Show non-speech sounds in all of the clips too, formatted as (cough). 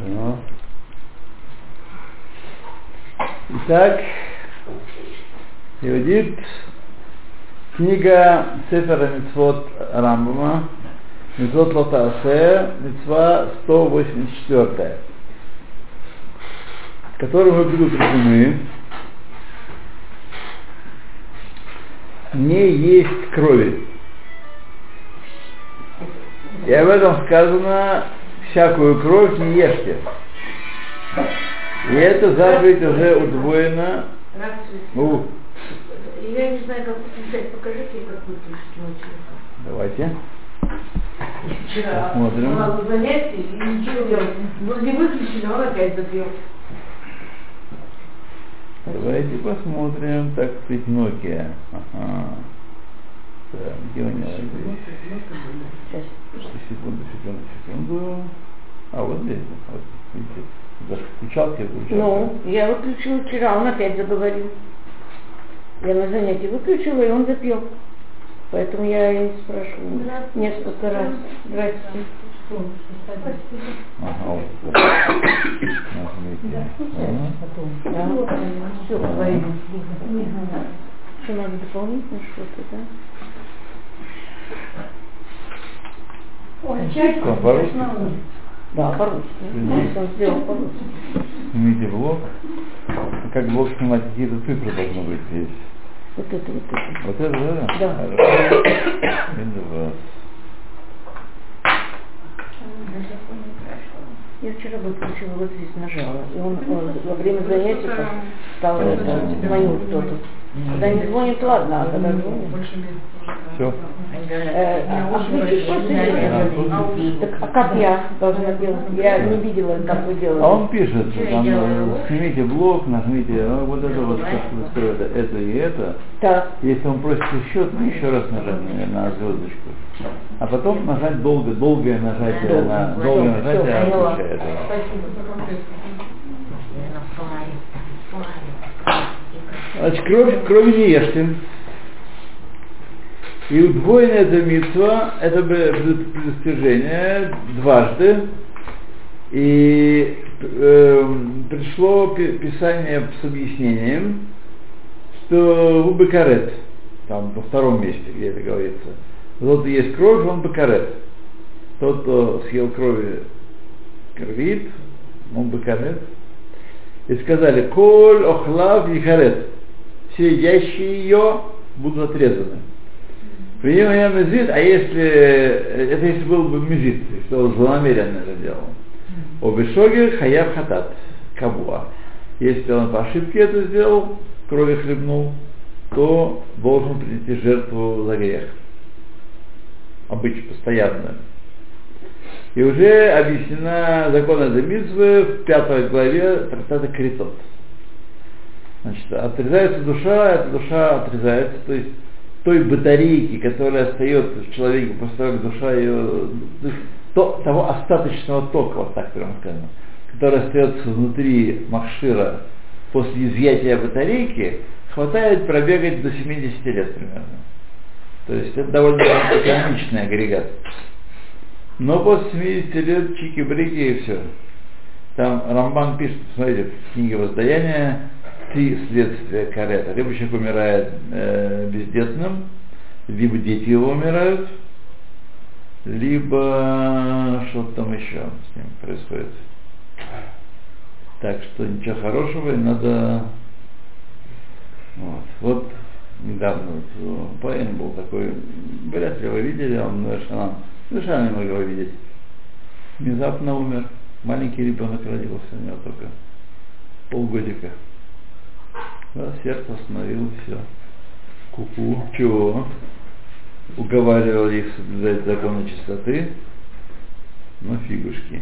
Ну. Итак, Иудит, книга Сефера Мицвод Рамбама, Мицвод Лотасе, Мицва 184, которую мы предупреждены, не есть крови. И об этом сказано, всякую кровь не ешьте. И это заповедь уже удвоена. У, Я не знаю, как выключать. Покажите, как выключить ночью. давайте. Вчера Посмотрим. была на занятии, и ничего не Вроде выключили, а он опять запел. Давайте посмотрим, так сказать, Nokia. Ага. Где у него здесь? Секунду, секунду, секунду. А, вот здесь, вот, видите, даже включалки включалки. Ну, я выключила вчера, он опять заговорил. Я на занятии выключила, и он запел. Поэтому я и спрашиваю несколько раз. Здрасте. Ага, вот. Да, все говорим. Что надо дополнительно что-то, да? Что, по-русски? Да, по-русски. Мгм. Он сделал по-русски. Снимите блок. Как блок снимать, какие-то цифры должны быть здесь. Вот это, вот это. Вот это, да? Да. Хорошо. И два. Я вчера выключила, вот здесь нажала. И он, он во время занятий стал это, звонил кто-то. Когда не звонит, ладно, а когда звонит. Все. Э, а не Так а как я должна делать? Я не видела, как вы А делаете. он пишет, там, э, снимите блок, нажмите, ну, вот это вот, как вы сказали, это и это. Так, Если он просит еще, то еще раз нажать на, на звездочку. А потом нажать долго, долгое нажатие на долгое нажатие отключает его. Значит, кровь, крови не ешьте. И удвоенное это митцва, это пред- предостережение дважды. И эм, пришло пи- писание с объяснением, что в бекарет, там во втором месте, где это говорится, тот, есть кровь, он бекарет. Тот, кто съел крови, кровит, он бекарет. И сказали, коль охлав ехарет. Все едящие ее будут отрезаны. Прием я мезит, а если, это если был бы мезит, что он злонамеренно это делал. Обешоги хаяв хатат, кабуа. Если он по ошибке это сделал, крови хлебнул, то должен принести жертву за грех. Обычно, постоянно. И уже объяснена закон этой митвы в пятой главе трактата Критот. Значит, отрезается душа, эта душа отрезается, то есть той батарейки, которая остается в человеке после того, как душа ее, то есть то, того остаточного тока, вот так прямо скажем, который остается внутри Махшира после изъятия батарейки, хватает пробегать до 70 лет примерно. То есть это довольно (coughs) экономичный агрегат. Но после 70 лет чики-брики и все. Там Рамбан пишет, смотрите, в книге Воздаяния три следствия карета. Человек умирает э, бездетным, либо дети его умирают, либо что-то там еще с ним происходит. Так что ничего хорошего, и надо... Вот, вот недавно вот, поэм был такой, вряд ли вы видели, он совершенно, совершенно не могли его видеть. Внезапно умер. Маленький ребенок родился у него только полгодика. Да, сердце остановилось, все. Куку. Чего? Уговаривал их соблюдать законы чистоты, но фигушки.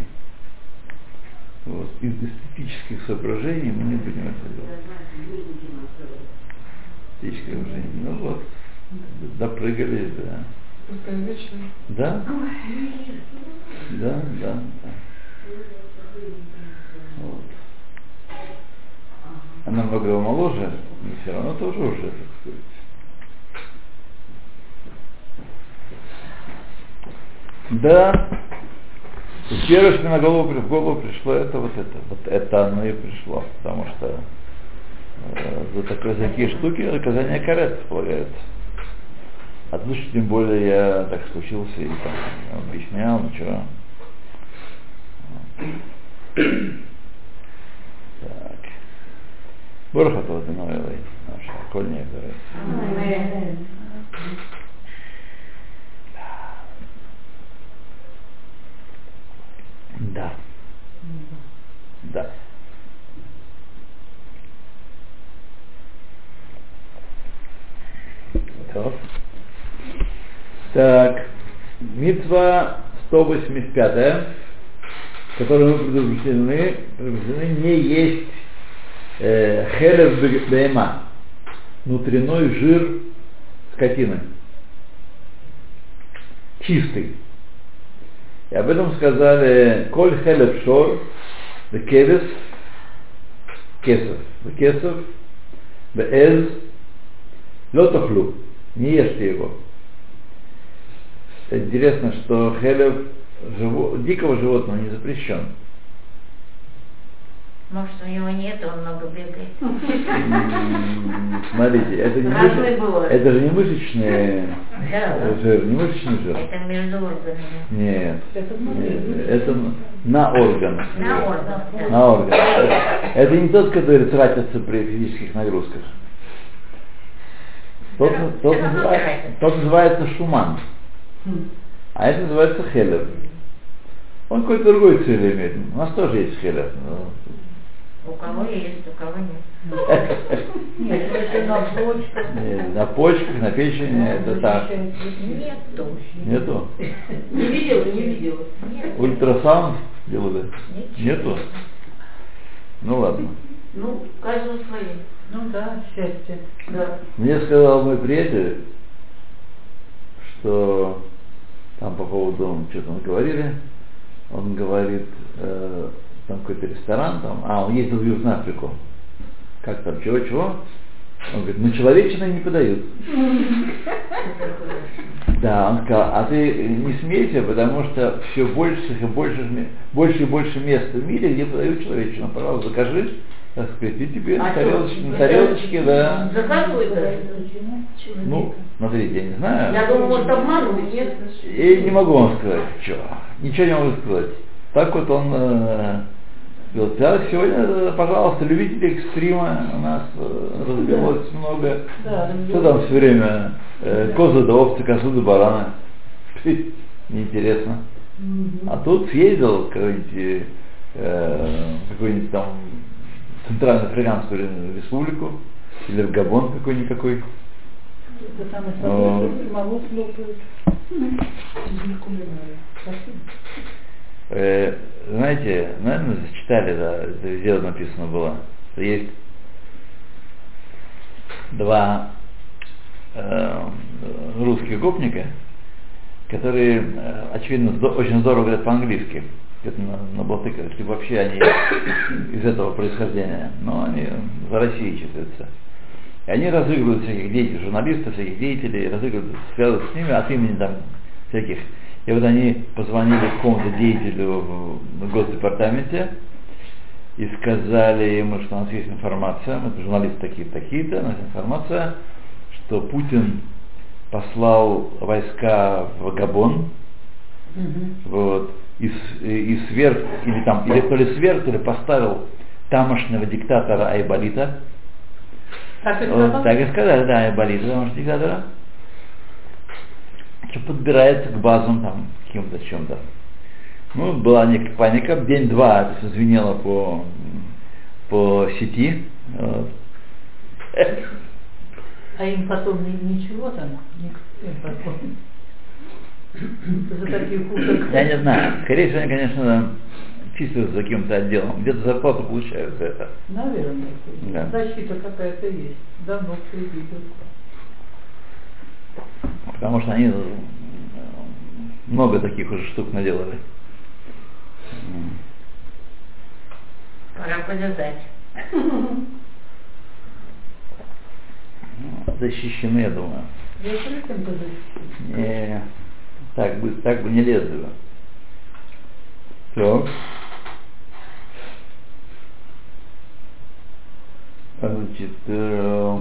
Вот. Из эстетических соображений мы не будем это делать. Эстетических соображений. Ну вот, допрыгались, да. Да? Да, да, да. Вот. Она много его моложе, но все равно тоже уже, так сказать. Да. И первое, что на голову, в голову пришло, это вот это. Вот это оно и пришло. Потому что э, за, такое, за такие штуки наказание карет полагается. А тут тем более я так случился и там объяснял, ничего. Так. Борха Толдиновой, наша окольня, говорит. Да. Да. Так. Так. Митва 185, которую мы предупреждены, предупреждены не есть э, хелев бема, внутренной жир скотины. Чистый. И об этом сказали Коль Хелев Шор, Бекевес, Кесов, Бекесов, Беэз, Лотохлу, не ешьте его. Интересно, что Хелев живо, дикого животного не запрещен. Может, у него нет, он много бегает. Смотрите, это не, это же не мышечный Да. (laughs) жир, не мышечный жир. Это между органами. Нет. Это на орган. На органах. да. На орган. Это не тот, который тратится при физических нагрузках. Тот, называется, тот называется שומן. А это называется חלב. Он какой-то другой цель имеет. У нас тоже есть חלב. но- У кого есть, у кого нет. (laughs) Нет, это на почках. Нет, На почках, на печени, это так. Нету. Нету? Не видела, не видела. Нет. Ultrasound делали? Нету? Ну ладно. Ну, каждого свое. Ну да, счастье. Да. Мне сказал мой приятель, что там по поводу, что-то мы говорили, он говорит, э, там какой-то ресторан, там, а, он ездил в Южную Африку. Как там, чего-чего? Он говорит, ну человечины не подают. Да, он сказал, а ты не смейся, потому что все больше и больше, больше и больше мест в мире, где подают человечину. Пожалуйста, закажи, так сказать, и тебе на А тарелочке, что, на тарелочке, да. Заказывают даже? Ну, смотрите, я не знаю. Я думаю, может, обманывают, нет? И не могу вам сказать, что. Ничего не могу сказать. Так вот он э, говорит, да, сегодня, э, пожалуйста, любители экстрима у нас э, разбилось много. Да, Что там все время? Э, козы да овцы, козы да бараны. Пфи, (laughs) Неинтересно. А тут съездил какой-нибудь, э, какую-нибудь там Центральноафриканскую республику или в Габон какой-никакой. Знаете, наверное, читали, да, это везде написано было, что есть два э, русских гопника, которые, э, очевидно, очень здорово говорят по-английски. Это на, на Балтыке, если вообще они (coughs) из этого происхождения, но они за Россией читаются. И они разыгрывают всяких деятелей, журналистов, всяких деятелей, разыгрывают, связывают с ними от имени там всяких. И вот они позвонили какому-то деятелю в, Госдепартаменте и сказали ему, что у нас есть информация, мы журналисты такие-то, такие-то, у нас информация, что Путин послал войска в Габон, вот, и, и сверх, или там, или то ли сверх, то ли поставил тамошнего диктатора Айболита, Так и вот, так и сказали, да, Айболита, тамошнего диктатора, что подбирается к базам там, каким-то чем-то. Ну, была некая паника, день-два это все звенело по, по сети. вот. А им потом ни- ничего там? Им потом. (coughs) За такие хуже. Я не знаю, скорее всего, они, конечно, числятся за каким-то отделом, где-то зарплату получают за это. Наверное. Да. Защита какая-то есть. Давно все видел. Потому что они э, много таких уже штук наделали. Пора подождать. Ну, Защищены, я думаю. Не, Так бы, так бы не лезли. Все. Значит, э,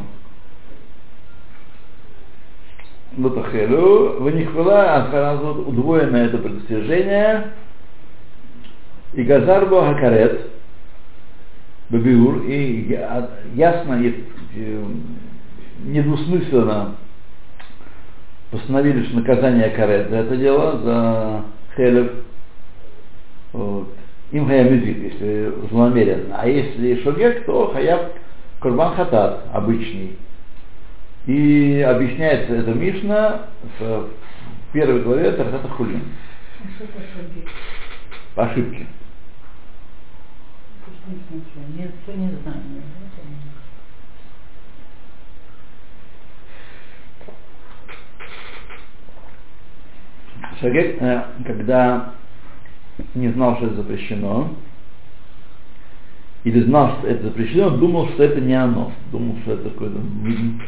Лутахелю, Ванихвала, Анхаразот, удвоено это предостережение, и Газарбо Хакарет, Бабиур, и ясно и э, недвусмысленно постановили, что наказание Карет за это дело, за Хелев, вот. им хаямизит, если злонамеренно. А если шогек, то хаяб Курбан Хатат обычный. И объясняется это Мишна в первой главе Тархата Хулин. По ошибке. Нет, э, когда не знал, что это запрещено, или знал, что это запрещено, думал, что это не оно. Думал, что это какое-то ид-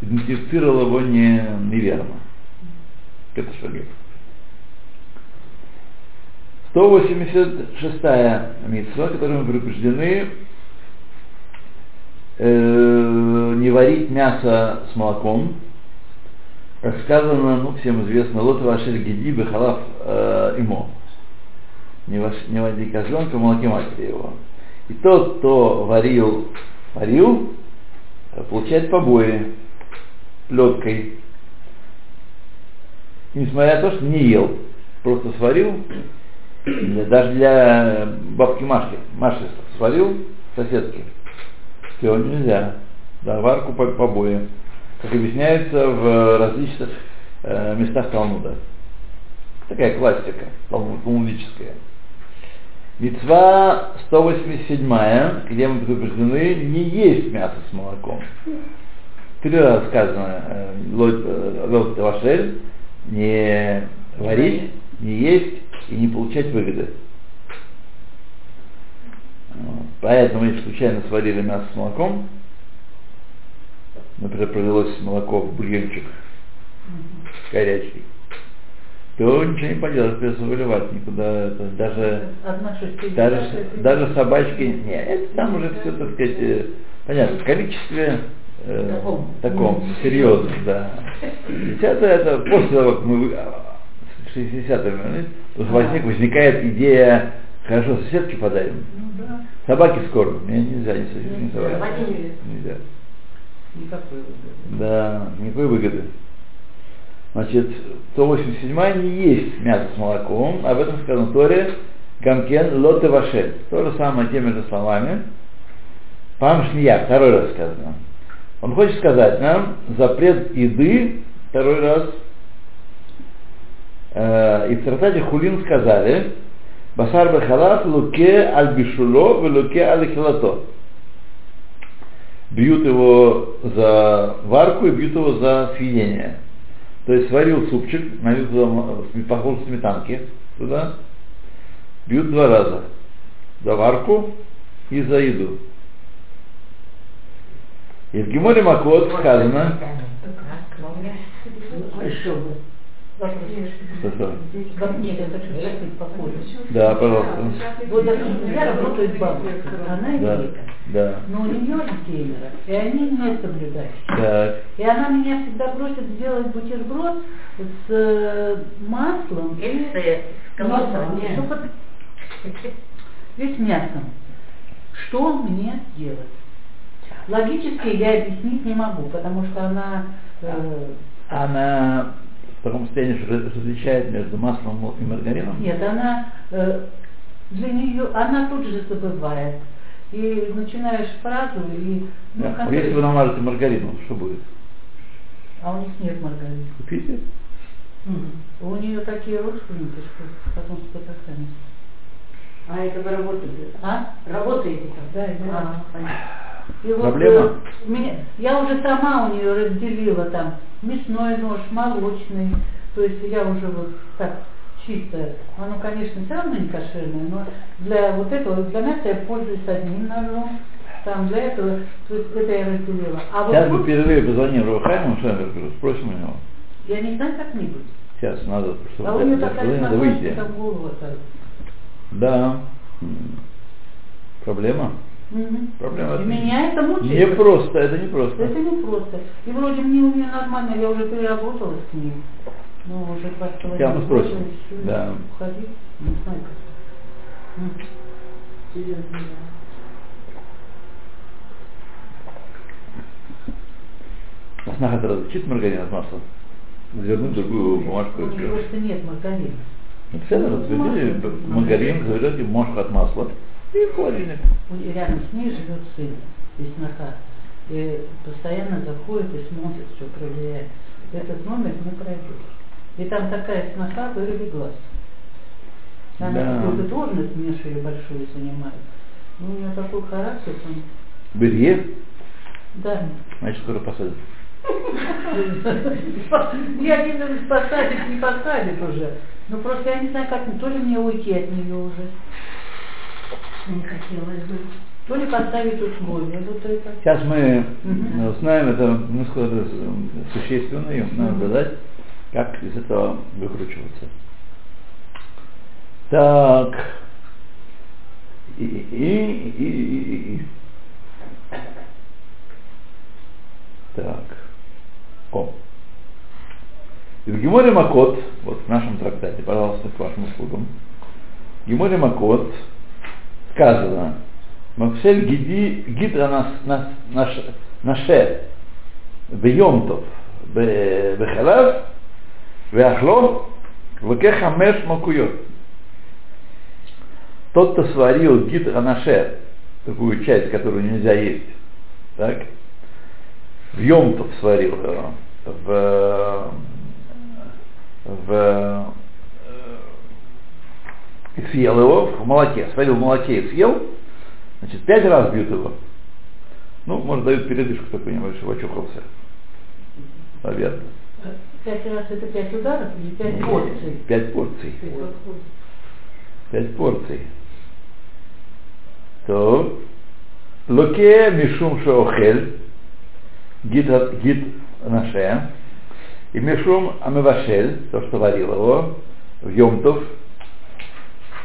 идентифицировал его не, неверно. Это шагек. 186-я митцва, которой мы предупреждены э, не варить мясо с молоком, как сказано, ну, всем известно, лот вашер гиди бехалав э, имо. Не, ваш, не води козленка в молоке матери его. И тот, кто варил, варил, получает побои плеткой. Несмотря на то, что не ел, просто сварил, даже для бабки Машки, Маши сварил соседки. Все, нельзя. Да, варку по побои как объясняется в различных э, местах Талмуда. Такая классика талмуд- талмудическая. Мецва 187, где мы предупреждены не есть мясо с молоком. Три раза сказано э, лот э, вашель, не варить, не есть и не получать выгоды. Поэтому, если случайно сварили мясо с молоком, например, пролилось молоко в бульончик горячий, то ничего не поделаешь, придется выливать никуда. Это даже, даже, даже собачки, не, это там уже все, так сказать, э, понятно, в количестве э, Таком. таком, серьезном, да. 60 это после того, как мы вы- а, 60-е, тут возник, возникает идея, хорошо, соседке подарим, Ну да, собаке скормим, мне нельзя, не, со- не. Владимир. Нельзя. никакой выгоды. Да, никакой выгоды. Значит, 187 не есть мясо с молоком, об этом сказано в Торе Гамкен лоте вашель. То же самое теми же словами. Пам шния, второй раз сказано. Он хочет сказать нам запрет еды, второй раз. Э, и в Тратате Хулин сказали, Басар бахалат луке аль бишуло, луке аль бьют его за варку и бьют его за съедение. То есть сварил супчик, налил туда сме- похож сметанки туда, бьют два раза. За варку и за еду. И в Геморе Макот сказано, Да, пожалуйста, Вот я работаю с бабушкой, она да, еврейка. да, Но у нее семеро, и они не соблюдающие. так, И она меня всегда просит сделать бутерброд с э, маслом Или с с колбасой. С мясом. Что мне делать? Логически я объяснить не могу, потому что она э, она в таком состоянии, различает между маслом и маргарином? нет, она э, для нее она тут же забывает. И начинаешь фразу и ну, Да. в А Если вы намажете маргарином, что будет? а у них нет маргарина. Купите? У нее такие родственники, что потом спотыкаемся. А это вы работаете? А? Работаете? Да, да. А, понятно. И вот, Проблема? э, меня- я уже сама у нее разделила там мясной нож, молочный, то есть я уже вот так чисто, оно, конечно, все равно не кошерное, но для вот этого, для мяса я пользуюсь одним ножом, там для этого, то есть это я разделила. А вот Сейчас тут перерыве позвоним Рухайму Шенбергу, спросим у него. я не знаю как-нибудь. Сейчас надо, чтобы А у нее до такая надо выйти. Да. Проблема. Мгм. Проблема. И меня это мучает. Не просто, это не просто. Это не просто. И вроде мне у нее нормально, я уже переработала с ней. Ну, уже два с половиной года, Да. Уходи, не знаю как. Серьезно, да. Снаха различит маргарин от масла. Завернуть другую бумажку. У просто нет маргарина. Ну, все разведите маргарин, заведете бумажку от масла и. У- Рядом с ней живет сын из сноха. И постоянно заходит и смотрит, что проверяет. Этот номер не пройдет. И там такая сноха вырви глаз. Она Да. какую-то должность меньшую большую занимает. Ну, у нее такой характер, он... Берье, Да. значит, скоро посадят. (laughs) Я не знаю, посадит, не посадит уже. Ну просто я не знаю, как, то ли мне уйти от нее уже, Не хотелось бы. то ли поставить условия. Вот это. Сейчас мы Мгм. узнаем, это несколько существенно, и надо задать, как из этого выкручиваться. Так. И, и, и, и, и. Так. О. И в Геморе Макот, вот в нашем трактате, пожалуйста, к вашим услугам, Геморе Макот сказано, Максель гиди гид нас нас наш наше ביום ב- בחלב ואכלו וכחמש מקויות. Тот, кто сварил гид анаше, такую часть, которую нельзя есть, так, в Йомтов сварил его, в, в, э, и съел его в молоке, сварил в молоке и съел, значит, пять раз бьют его. Ну, может, дают передышку такую небольшую, очухался. Наверное. Пять раз это пять ударов или пять порций? Пять порций. Пять порций. То локе мишум шоохель гид, гид наше и мишум амевашель, то, что варил его, в Йомтов,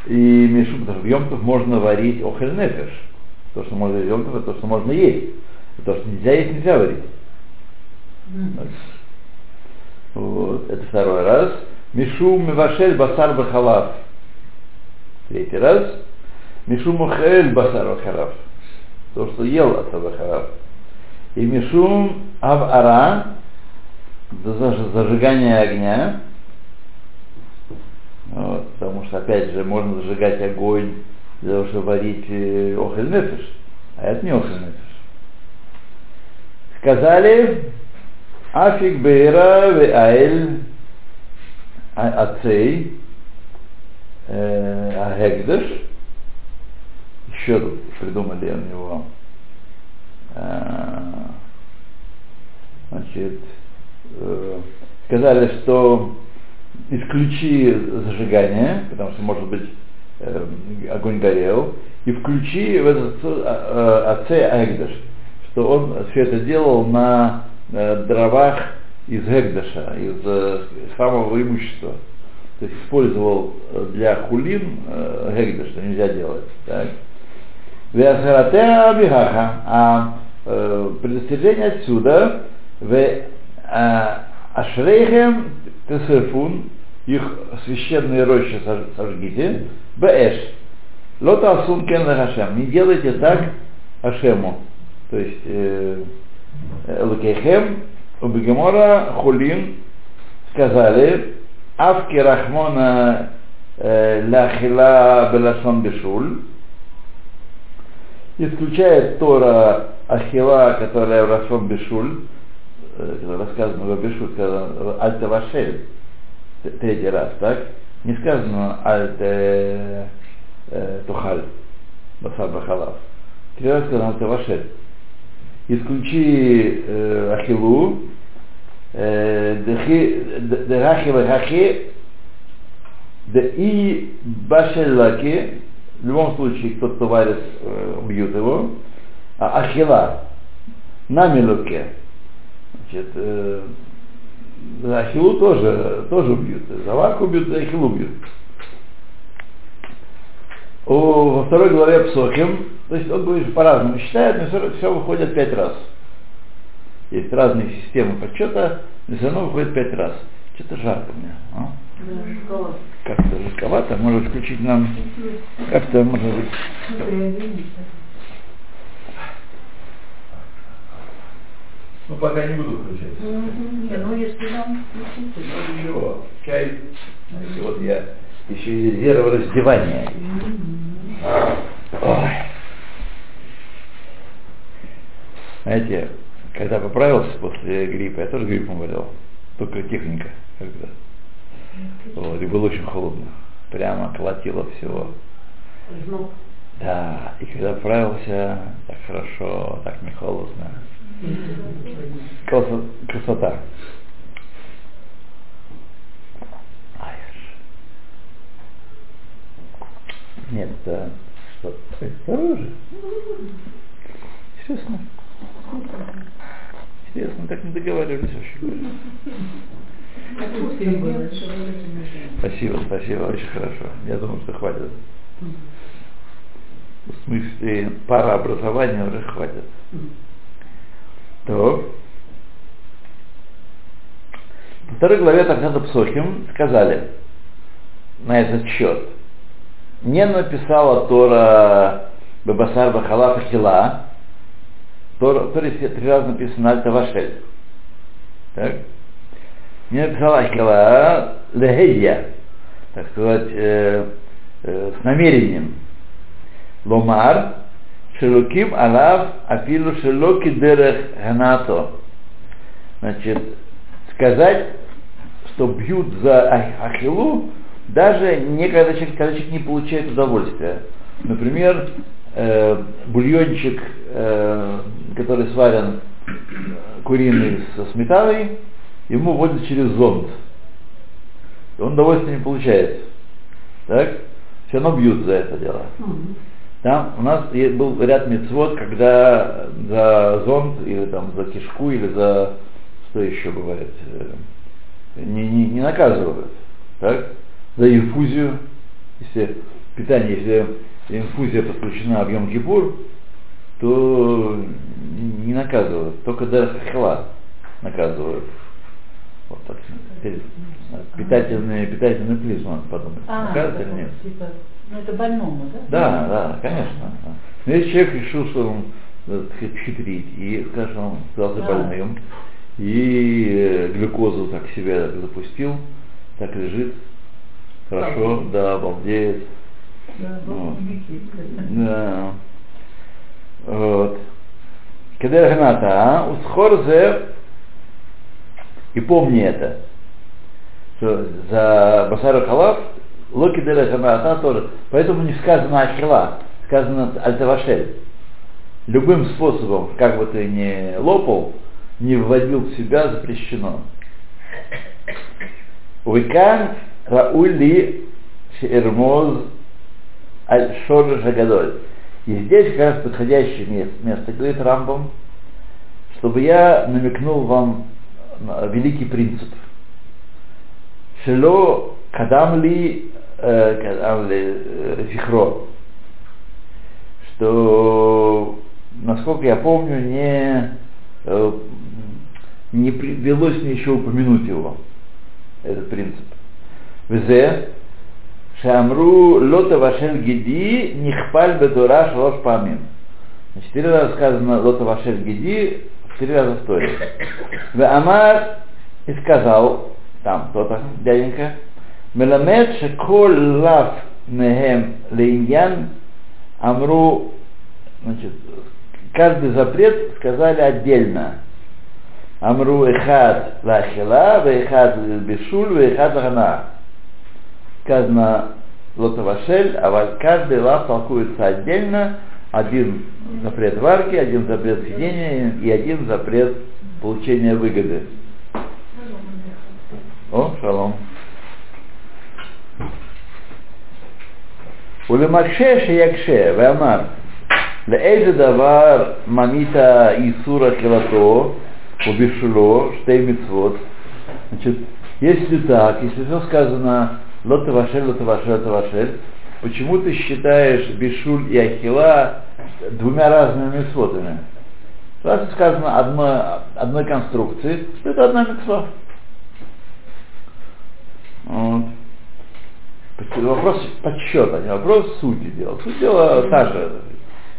и мишум, потому что в Йомтов можно варить охель нефеш. То, что можно Йомтов, это то, что можно есть. То, что нельзя есть, нельзя варить. Вот, это второй раз. Мишум мивашель басар бахалав. Третий раз. Мишум мухель басар бахалав. То, что ел от бахалав. И мишум авара, заж- зажигание огня. Вот, потому что, опять же, можно зажигать огонь для того, чтобы варить э, охель нефиш. А это не охель нефиш. Сказали, Афик Бейра Веаэль Ацей Агегдеш. Еще тут придумали у него. э, Значит, э, сказали, что исключи зажигание, потому что, может быть, э, огонь горел, и включи в этот Аце Агдеш, что он все это делал на э, дровах из Гегдаша, из э, храмового имущества. То есть использовал э, для хулин э, Гегдаш, что нельзя делать. Так. А э, предостережение отсюда, в э, Ашрейхем Тесерфун, их священные рощи сож- сожгите, Бэш, Лота Асун Кен Хашем, не делайте так Ашему, то есть э, Лукейхем, Убегемора, Хулин, сказали, Авки Рахмона э, Ляхила Белашон Бешуль, исключает Тора Ахила, которая в Рашон Бешуль, э, когда рассказано в сказано Альте Вашель, третий раз, так? Не сказано Альте э, Тухаль, Басар Бахалав. Три раза сказано Альте Вашель. Исключи э, Ахилу, э, Дехи- Д- Дерахи Вахахи, да и башелаки, в любом случае, кто варит, э, убьют его, а ахила, на мелуке, значит, э, Ахилу тоже, тоже убьют. За Ваку убьют, за Ахилу убьют. О, во второй главе Псохим, то есть он говорит, по-разному считает, но все, все выходит пять раз. Есть разные системы подсчета, но все равно выходит пять раз. Что-то жарко мне. А? Как-то жестковато, может включить нам, как-то может быть. Ну, пока не буду включать. Не, ну если нам Ничего, чай. Знаете, вот я еще и резерв раздевания. Ой. Знаете, когда поправился после гриппа, я тоже гриппом болел. Только техника когда. Вот, и было очень холодно. Прямо колотило всего. Да, и когда поправился, так хорошо, так не холодно. Красо- Красота. Нет, это что? Ой, Осторожно. Серьезно. Серьезно, так не договаривались вообще. говоря. Спасибо, спасибо, очень хорошо. Я думаю, что хватит. В смысле, пара образования уже хватит. То. Во второй главе Тархата Псохим сказали на этот счет. Не написала Тора Бабасар Бахалафа Хила, Тора, Торе три раза написано Альта Вашель. Так? Не написала Хила Лехедья, так сказать, э, э, с намерением. Ломар, Шелуким Алав Афилу Шелоки Дерех Ганато. Значит, сказать, что бьют за Ах- Ахилу, даже не когда человек, когда человек не получает удовольствия. Например, э, бульончик, э, который сварен куриный со сметаной, ему вводят через зонд. И он удовольствия не получает. Так? Все равно бьют за это дело. Там у нас был ряд мецвод, когда за зонт или там за кишку или за что еще бывает, э, не, не, не наказывают. Так? За инфузию, если питание, если инфузия подключена в Йом-Кипур, то не наказывают, только до хала наказывают. Вот так. Теперь питательный, питательный плиз, надо подумать. А, это или нет? типа, ну это больному, да? Да, да, конечно. да. Но если человек решил, что он э, сказать, хитрить, и, скажем, он стался Да. больным, и э, глюкозу так себя запустил, так лежит, хорошо, да, обалдеет. Да, Ну. вот, великий. Да. Вот. Кедер Гната, а? Усхорзе, и помни это, что за Басару Халав, Локи Деля Гната тоже. Поэтому не сказано Ахила, сказано Альтавашель. Любым способом, как бы ты ни лопал, не вводил в себя, запрещено. Уикан Раули Шермоз Аль-Шор Жагадоль. И здесь как раз подходящее место, место, говорит Рамбам, чтобы я намекнул вам великий принцип. Шело кадам ли, зихро, что, насколько я помню, не, не привелось мне еще упомянуть его, этот принцип. Везе, Шамру лота вашель гиди нихпаль бедура шалош памим. Четыре раза сказано лота вашель гиди, раза в Торе. В Амар и сказал, там кто-то, дяденька, Меламед шекол лав мехем лейньян амру, значит, каждый запрет сказали отдельно. Амру эхад лахила, вехад бешуль, вехад лахана сказано лотовашель, а каждый лав толкуется отдельно, один запрет варки, один запрет съедения и один запрет получения выгоды. О, шалом. ולמקשה שיקשה ואמר לאיזה דבר ממית איסור אכילתו ובישולו שתי מצוות Значит, если так, если все сказано лота вашель, лота вашель, лота вашель, почему ты считаешь бишуль и ахила двумя разными митцвотами? Раз сказано одной, одной конструкции, то это одна митцва. Вот. Вопрос подсчета, не вопрос сути дела. Суть дела та же,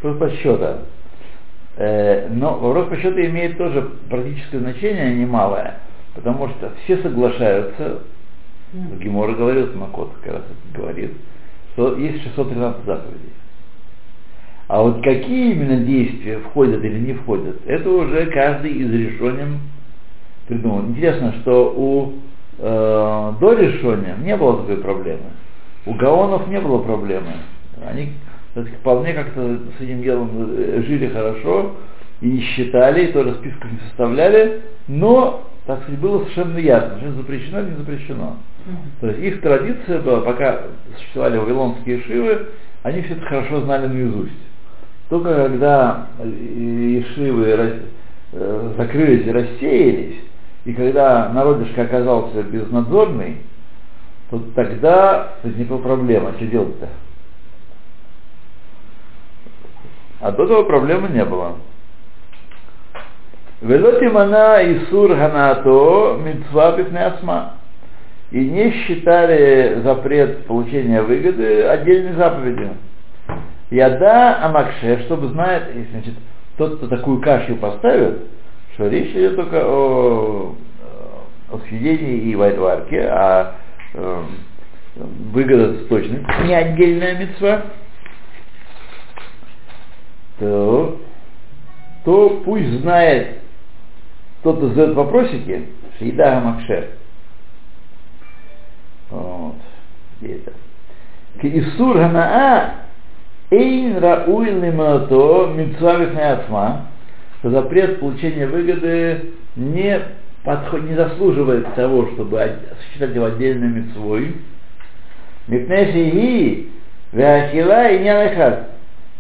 вопрос подсчета. Э, но вопрос подсчета имеет тоже практическое значение немалое, потому что все соглашаются, Гемора говорит, Макот как раз это говорит, что есть 613 заповедей. А вот какие именно действия входят или не входят, это уже каждый из решением придумал. Интересно, что у э, до решения не было такой проблемы. У гаонов не было проблемы. Они кстати, вполне как-то с этим делом э, жили хорошо и не считали, и тоже списков не составляли, но, так сказать, было совершенно ясно, что запрещено или не запрещено. То есть их традиция была, пока существовали вавилонские шивы, они все это хорошо знали наизусть. Только когда ешивы э, закрылись и рассеялись, и когда народишко оказался безнадзорный, то тогда возникла проблема, что делать-то? А до этого проблемы не было. Велотимана Исур Ганато Митцва Бифнеасма. И не считали запрет получения выгоды отдельной заповедью. Яда Амакше, чтобы знать, значит, тот, кто такую кашу поставит, что речь идет только о, о съедении и вайдварке, а э, выгода точно не отдельная мецва, то, то пусть знает тот, кто задает вопросики, Шиида Амакшер. Вот. Где это? Исур Ганаа Эйн рауиль лимато митцвавих ацма, что запрет получения выгоды не, подход, не заслуживает того, чтобы считать его отдельной митцвой. Мипнеши веахила и нянахат.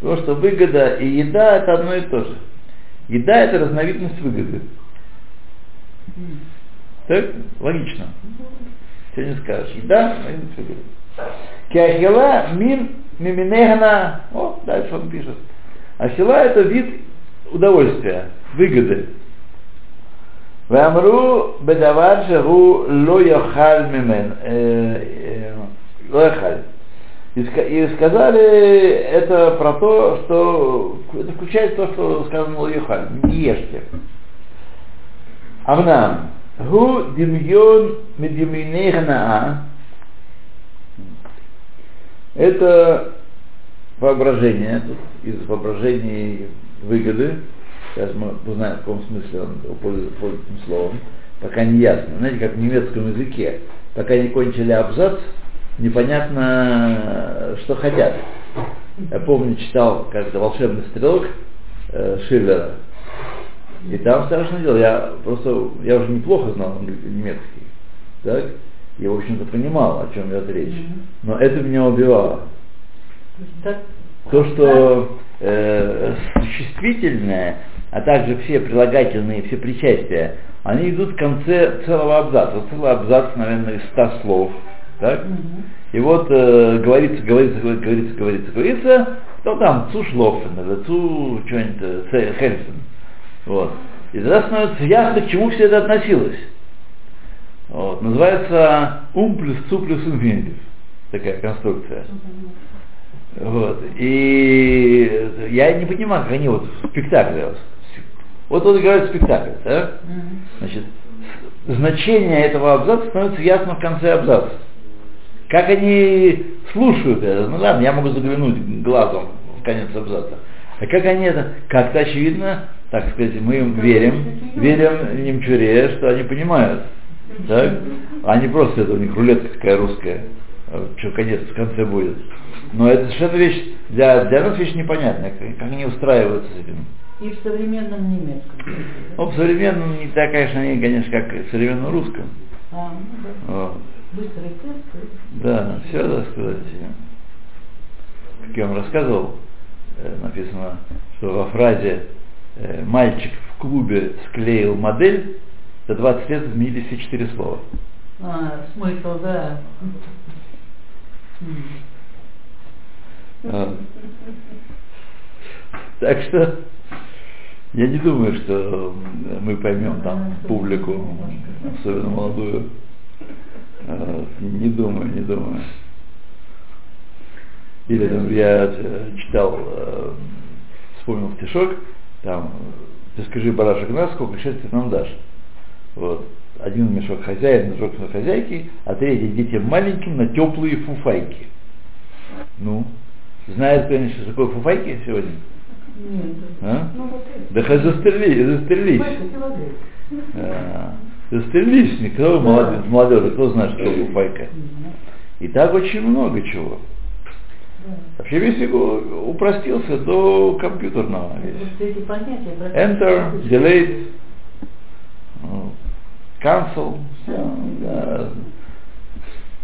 Потому что выгода и еда это одно и то же. Еда это разновидность выгоды. Так? Логично. Что не скажешь. Еда, разновидность выгоды. Киахила мин миминегна, о, дальше он пишет. А сила это вид удовольствия, выгоды. Вамру бедавар шагу ло яхаль мимен, ло яхаль. И сказали это про то, что это включает то, что сказано Лоюхаль, не ешьте. Амнам, гу димьон медиминейхнаа, это воображение, из воображений выгоды, сейчас мы узнаем, в каком смысле он пользуется этим словом, пока не ясно. Знаете, как в немецком языке, пока не кончили абзац, непонятно, что хотят. Я помню, читал как-то «Волшебный стрелок» э, Шиллера, и там страшное дело, я просто, я уже неплохо знал немецкий, так? я, в общем-то, понимал, о чем идет речь. Но это меня убивало. То, что э, существительное, а также все прилагательные, все причастия, они идут в конце целого абзаца. Целый абзац, наверное, из ста слов. Так? И вот э, говорится, говорится, говорится, говорится, говорится, то там цушлофен, или цу что-нибудь, э, хельсен. Вот. И тогда становится ясно, к чему все это относилось. Вот. Называется ум плюс цу плюс инфинитив. Такая конструкция. Вот. И я не понимаю, как они вот в спектакле. Вот он играет спектакль, да? Значит, значение этого абзаца становится ясно в конце абзаца. Как они слушают это? Ну ладно, я могу заглянуть глазом в конец абзаца. А как они это? Как-то очевидно, так сказать, мы им верим, верим немчуре, что они понимают. Так? Не просто это у них рулетка такая русская, что конец в конце будет. Но это совершенно вещь, для, для нас вещь непонятная, как, как они устраиваются с этим. И в современном немецком. Ну, в современном не так, конечно, они, конечно, как в современном русском. А, ну да. Вот. Быстрый тест. Да, все, так сказать. Как я вам рассказывал, э, написано, что во фразе э, «мальчик в клубе склеил модель», за 20 лет изменились все четыре слова. А, смысл, да. А. Так что я не думаю, что мы поймем там публику, особенно молодую. А, Не думаю, не думаю. Или там, я э, читал, э, вспомнил стишок, там, ты скажи, барашек нас, сколько счастья нам дашь. Вот. Один мешок хозяин, мешок на хозяйки, а третий детям маленьким на теплые фуфайки. Ну, знает кто-нибудь, что такое фуфайки сегодня? Нет. А? Ну, вот. Да хоть застрели, застрелись. А, Застрелись, никто молодежь, молодежь, кто знает, что такое фуфайка. И так очень много чего. Да. Вообще весь его упростился до компьютерного. весь. Enter, delete, cancel, всё, да.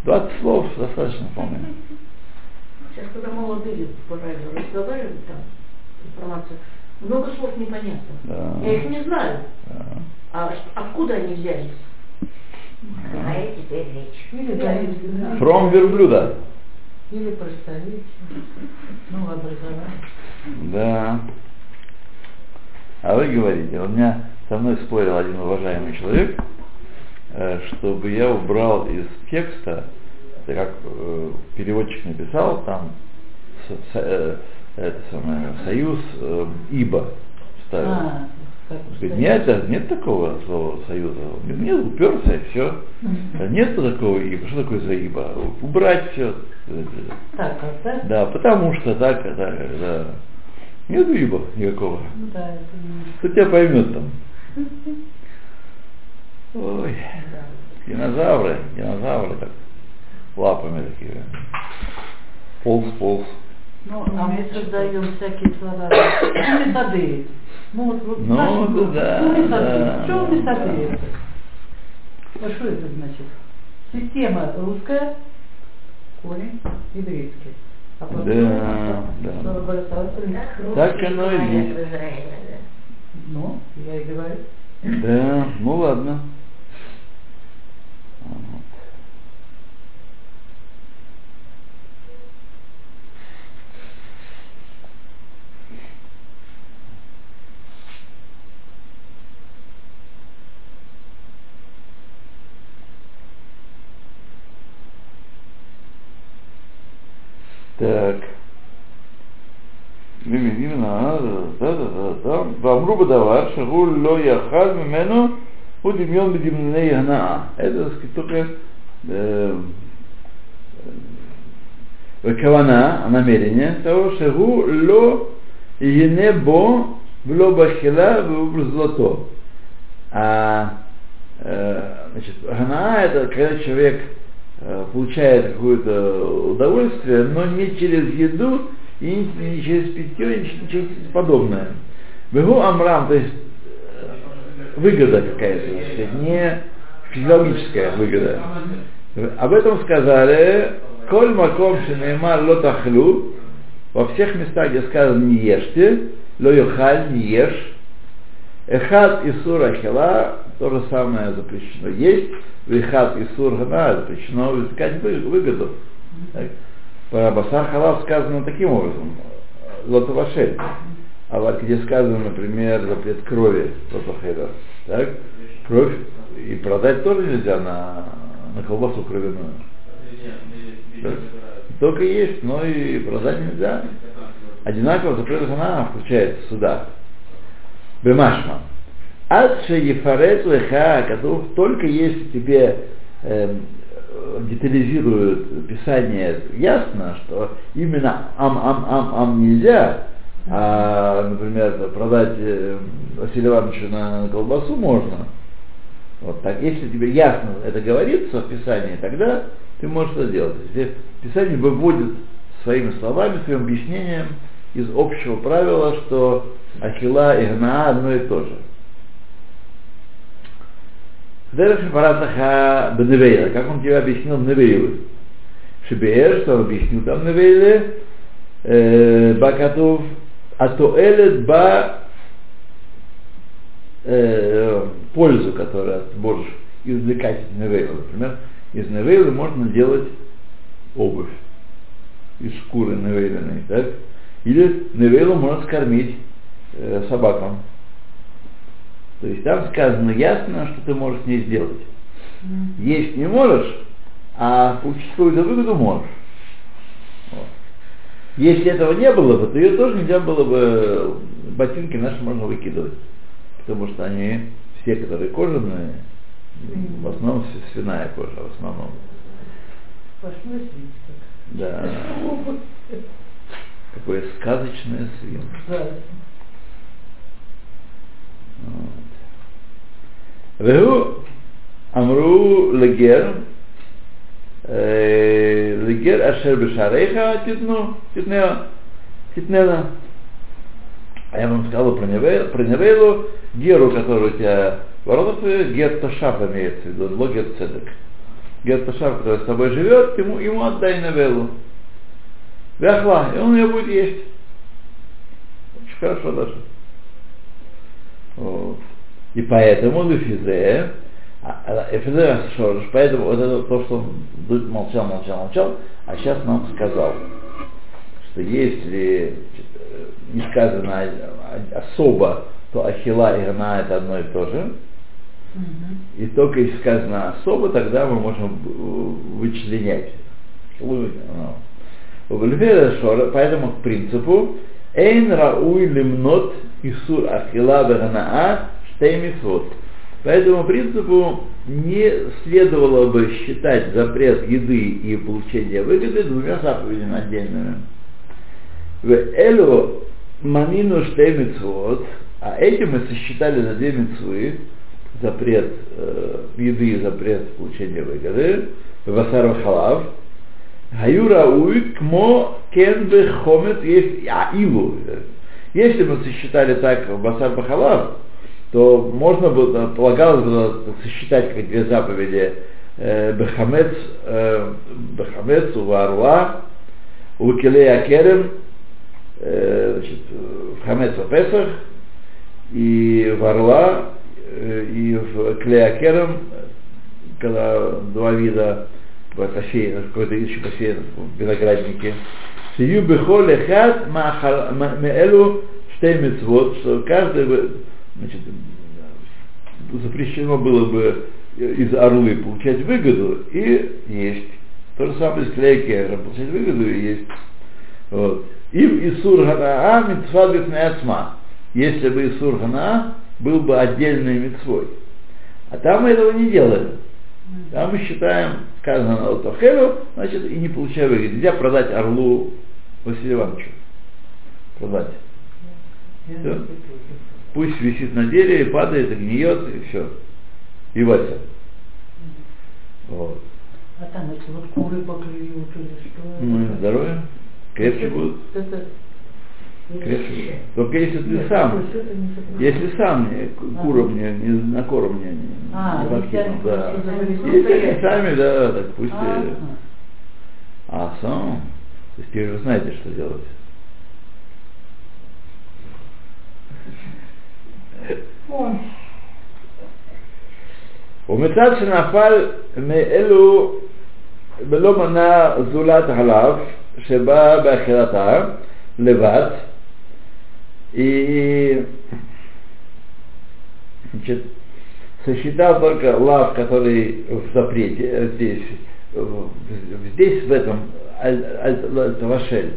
20 слов достаточно вполне. Сейчас, когда молодые по радио разговаривают там, информацию, много слов непонятно. Да. Я их не знаю. Да. А откуда они взялись? Какая теперь речь? Или да, From верблюда. Или просторечие. Ну, образование. Да. А вы говорите, у меня со мной спорил один уважаемый человек, чтобы я убрал из текста, это как э, переводчик написал, там с- с- э, это самое, союз э, ибо ставил. А, Говорит, нет, да, нет такого слова союза. Нет, уперся и все. Нет такого ибо. Что такое за ибо? Убрать все. Так, да? Да, потому что так, так, да. Нет ибо никакого. Ну да, это не... Кто тебя поймет там? (laughs) Ой, динозавры, динозавры так, лапами такие. Полз, полз. Ну, а мы создаем всякие слова. Ну, методы. Ну, вот, вот Ну, наши да, Ну, методы. да, Что да? А что это значит? Система русская, корень еврейский. А потом Да, да. Так оно и есть. Ну, я и говорю. Да, ну ладно. Вот. Так. именно, да, да, да, да. ואמרו בדבר שהוא לא יאכל ממנו Худимьон бедимней гнаа. Это, так сказать, только э, кавана, намерение того, что ло енебо вло бахила злото. А значит, гана это когда человек э, получает какое-то удовольствие, но не через еду и не через питье, и не через подобное. Бегу Амрам, то есть выгода какая-то, не физиологическая выгода. Об этом сказали Коль маком шинеймар ло тахлю во всех местах, где сказано не ешьте, ло йохаль, не ешь, Эхат и сур ахила, то же самое запрещено есть, вихат и сур гана запрещено искать выгоду. Так. Про басар халав сказано таким образом, лотовашель. А вот где сказано, например, запрет крови лотохейда, так, кровь и продать тоже нельзя на, на колбасу кровяную. Только есть, но и продать нельзя. Одинаково запрет она включается сюда. Бемашма. Адше ефарет леха, который только если тебе э, детализирует Писание ясно, что именно ам-ам-ам-ам нельзя, а, например, продать э, Василию Ивановичу на, колбасу можно. Вот так. Если тебе ясно это говорится в Писании, тогда ты можешь это делать. Если Писание выводит своими словами, своим объяснением из общего правила, что Ахила и Гнаа одно и то же. Дереш Паратаха Беневейла, как он тебе объяснил Невейлы. Шибеэр, что он объяснил там Невейле, Бакатов, Атоэлет Ба э, пользу, которую ты можешь извлекать из невейла. Например, из невейла можно делать обувь из шкуры невейленной, так? Или невейлу можно скормить э, собакам. То есть там сказано ясно, что ты можешь с ней сделать. М. Есть не можешь, а получить какую-то выгоду можешь. Если этого не было бы, то ее тоже нельзя было бы, ботинки наши можно выкидывать. Потому что они все, которые кожаные, в основном свиная кожа, в основном. Пошло Да. Какое сказочное свинка. Да. Вот. Амру Легер Лигер Ашер Бешарейха Титнена. А я вам сказал про Невейлу, Геру, который у тебя ворота воротах, Гер Ташав имеется в виду, Логер Цедек. Гер Ташав, который с тобой живет, ему, ему отдай Невейлу. Вяхла, и он ее будет есть. Очень хорошо даже. Вот. И поэтому Лефизе а, Лефизе Шорж, поэтому вот это то, что он молчал, молчал, молчал, а сейчас нам сказал, что если э, не сказано особо, то Ахила и Гана это одно и то же. Мгм. И только если сказано особо, тогда мы можем э, вычленять. Поэтому к принципу Эйн рауй лимнот исур ахила веганаа штей митцвот. По этому принципу не следовало бы считать запрет еды и получение выгоды двумя заповедями отдельными. В элю манину штей митцвот, а этим мы сосчитали на две митцвы, запрет э, еды и запрет получения выгоды, васар халав, Гаюра уик мо кен бы хомет есть аилу. Если мы сосчитали так Басар Бахалав, то можно было, полагалось было сосчитать как две заповеди э, Бехамец, э, Бехамец, Уварла, Укелея Керем, э, значит, в Хамец Песах, и в Орла, э, и в Клеякерем, когда два вида в кофейне, какой-то еще кофейне в винограднике. Сию бехол эхад меэлу штей митцвот, что каждый бы, значит, запрещено было бы из орлы получать выгоду и есть. То же самое из клейки, получать выгоду и есть. Вот. И Исур Ганаа митцва бифнеацма. Если бы Исур Ганаа был бы отдельной митцвой. А там мы этого не делаем. Там мы считаем, сказано на Лотохелю, значит, и не получая выгоды. Нельзя продать орлу Василию Ивановичу. Продать. Против. Пусть висит на дереве, падает, и гниет, и все. И Вася. Вот. А там эти вот куры поклюют или что? Ну, и здоровье. Крепче будут. Это Крепче. Только если ты Нет, сам, если сам не, к- куру мне, не, на корм мне не, А, не подкинул, они да. Если они сами, да, так пусть и- Ага. А сам, то есть теперь вы знаете, что делать. Ой. ומצד שנפל מאלו ולא מנע זולת חלב שבא באכילתה לבד и значит, сосчитал только лав, который в запрете э, здесь, э, в- здесь в этом аль- аль- аль- Тавашель.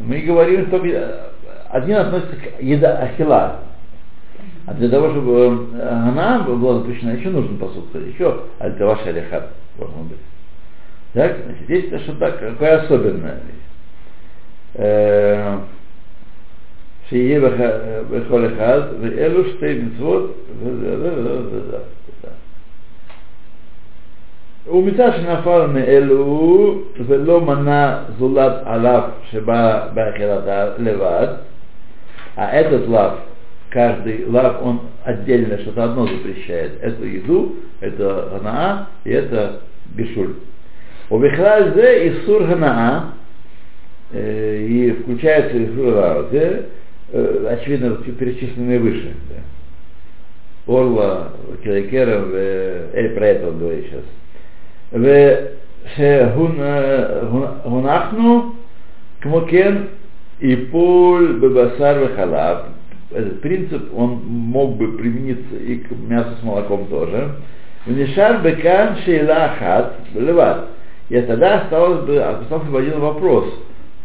Мы говорим, что э, один относится к еда ахила, а для того, чтобы э, она была запрещена, еще нужен посуд, еще альтаваша алихат должен быть. Так, значит, здесь это что-то такое особенное. Э, שיהיה בח- בכל אחד, ואלו שתי מצוות, וזה, וזה, וזה, וזה, וזה. ומצד שנפל מאלו, ולא מנע זולת עליו שבא באכילתה לבד, а этот лав, каждый лав, он отдельно что-то одно запрещает. Эту еду, это ганаа и это бишуль. У Бихлаль зе и сур ганаа, э, и включается и сур э, очевидно, перечисленные выше. Да. орла, килокером, э, про это он говорит сейчас. В гунахну кмокен и пол бебасар халаб. Этот принцип, он мог бы примениться и к мясу с молоком тоже. Внешар бекан шейлахат леват. И тогда осталось бы, остался бы один вопрос.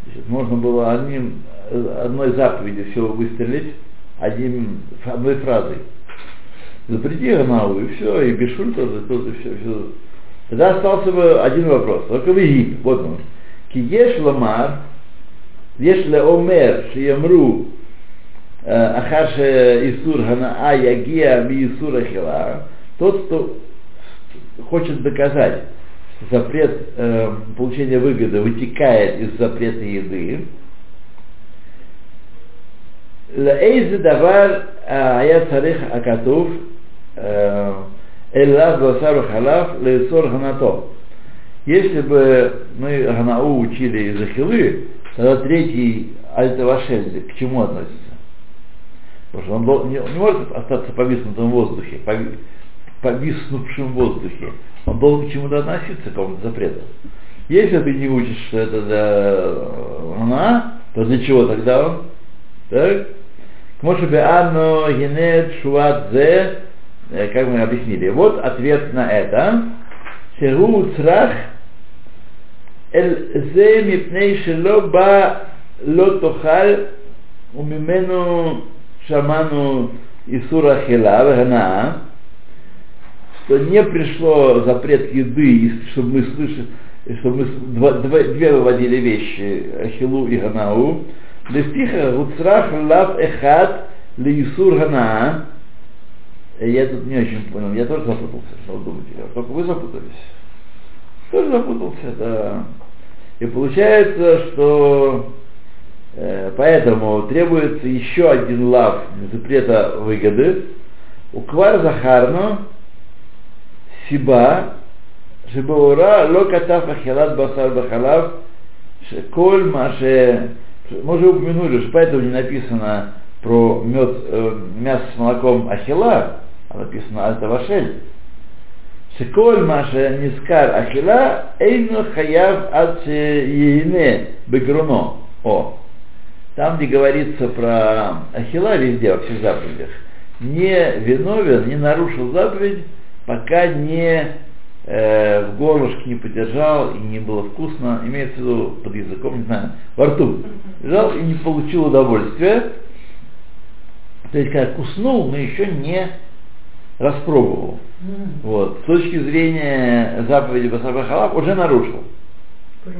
Значит, можно было одним, одной заповедью все выстрелить, одним, одной фразой. Запрети Ганаву, и все, и Бешуль тоже, тоже все, все. Тогда остался бы один вопрос. Только вы вот он. Киеш ламар, еш ле омер, шиямру, Э, Ахаш Исур Ханаа Ягия Ми Исура Хила, тот, кто хочет доказать, что запрет э, получения выгоды вытекает из запрета еды, לאיזה דבר היה Акатув הכתוב אליו בשר וחלב לאסור ханато. Если бы мы ханау учили из Ахилы, тогда третий альтавашель к чему относится? Потому что он не, не может остаться повиснутым в воздухе, пови, повиснувшим в воздухе. Он должен к чему-то относиться, к какому-то запрету. Если ты не учишь, что это для она, то для чего тогда он? Так? Может быть, Анну Генет Шуат Зе, как мы объяснили. Вот ответ на это. Шеру Црах Эль Зе Мипней Шело Ба Ло Тохаль Умимену Шаману Исура Хила Вагана, что не пришло запрет еды, чтобы мы слышали, чтобы мы два, два, две выводили вещи, Ахилу и Ганау, Лефтиха Гуцрах Лав Эхат Лиисур Ганаа, я тут не очень понял, я тоже запутался, что вы думаете, только вы запутались. Тоже запутался, да. И получается, что поэтому требуется еще один лав запрета выгоды. Уквар Захарно Сиба Шибаура Локатав Ахилат Басар Бахалав Коль Маше мы уже упомянули, что поэтому не написано про мед, э, мясо с молоком ахила, а написано альтавашель. Шиколь маша нискар ахила, эйну хаяв ад еине бегруно. О, там, где говорится про ахила везде, во всех заповедях, не виновен, не нарушил заповедь, пока не э, в горлышке не подержал и не было вкусно, имеется в виду под языком, не знаю, во рту, лежал и не получил удовольствия, то есть, когда куснул, но еще не распробовал. Mm. Вот. С точки зрения заповеди Басарбахалав уже нарушил.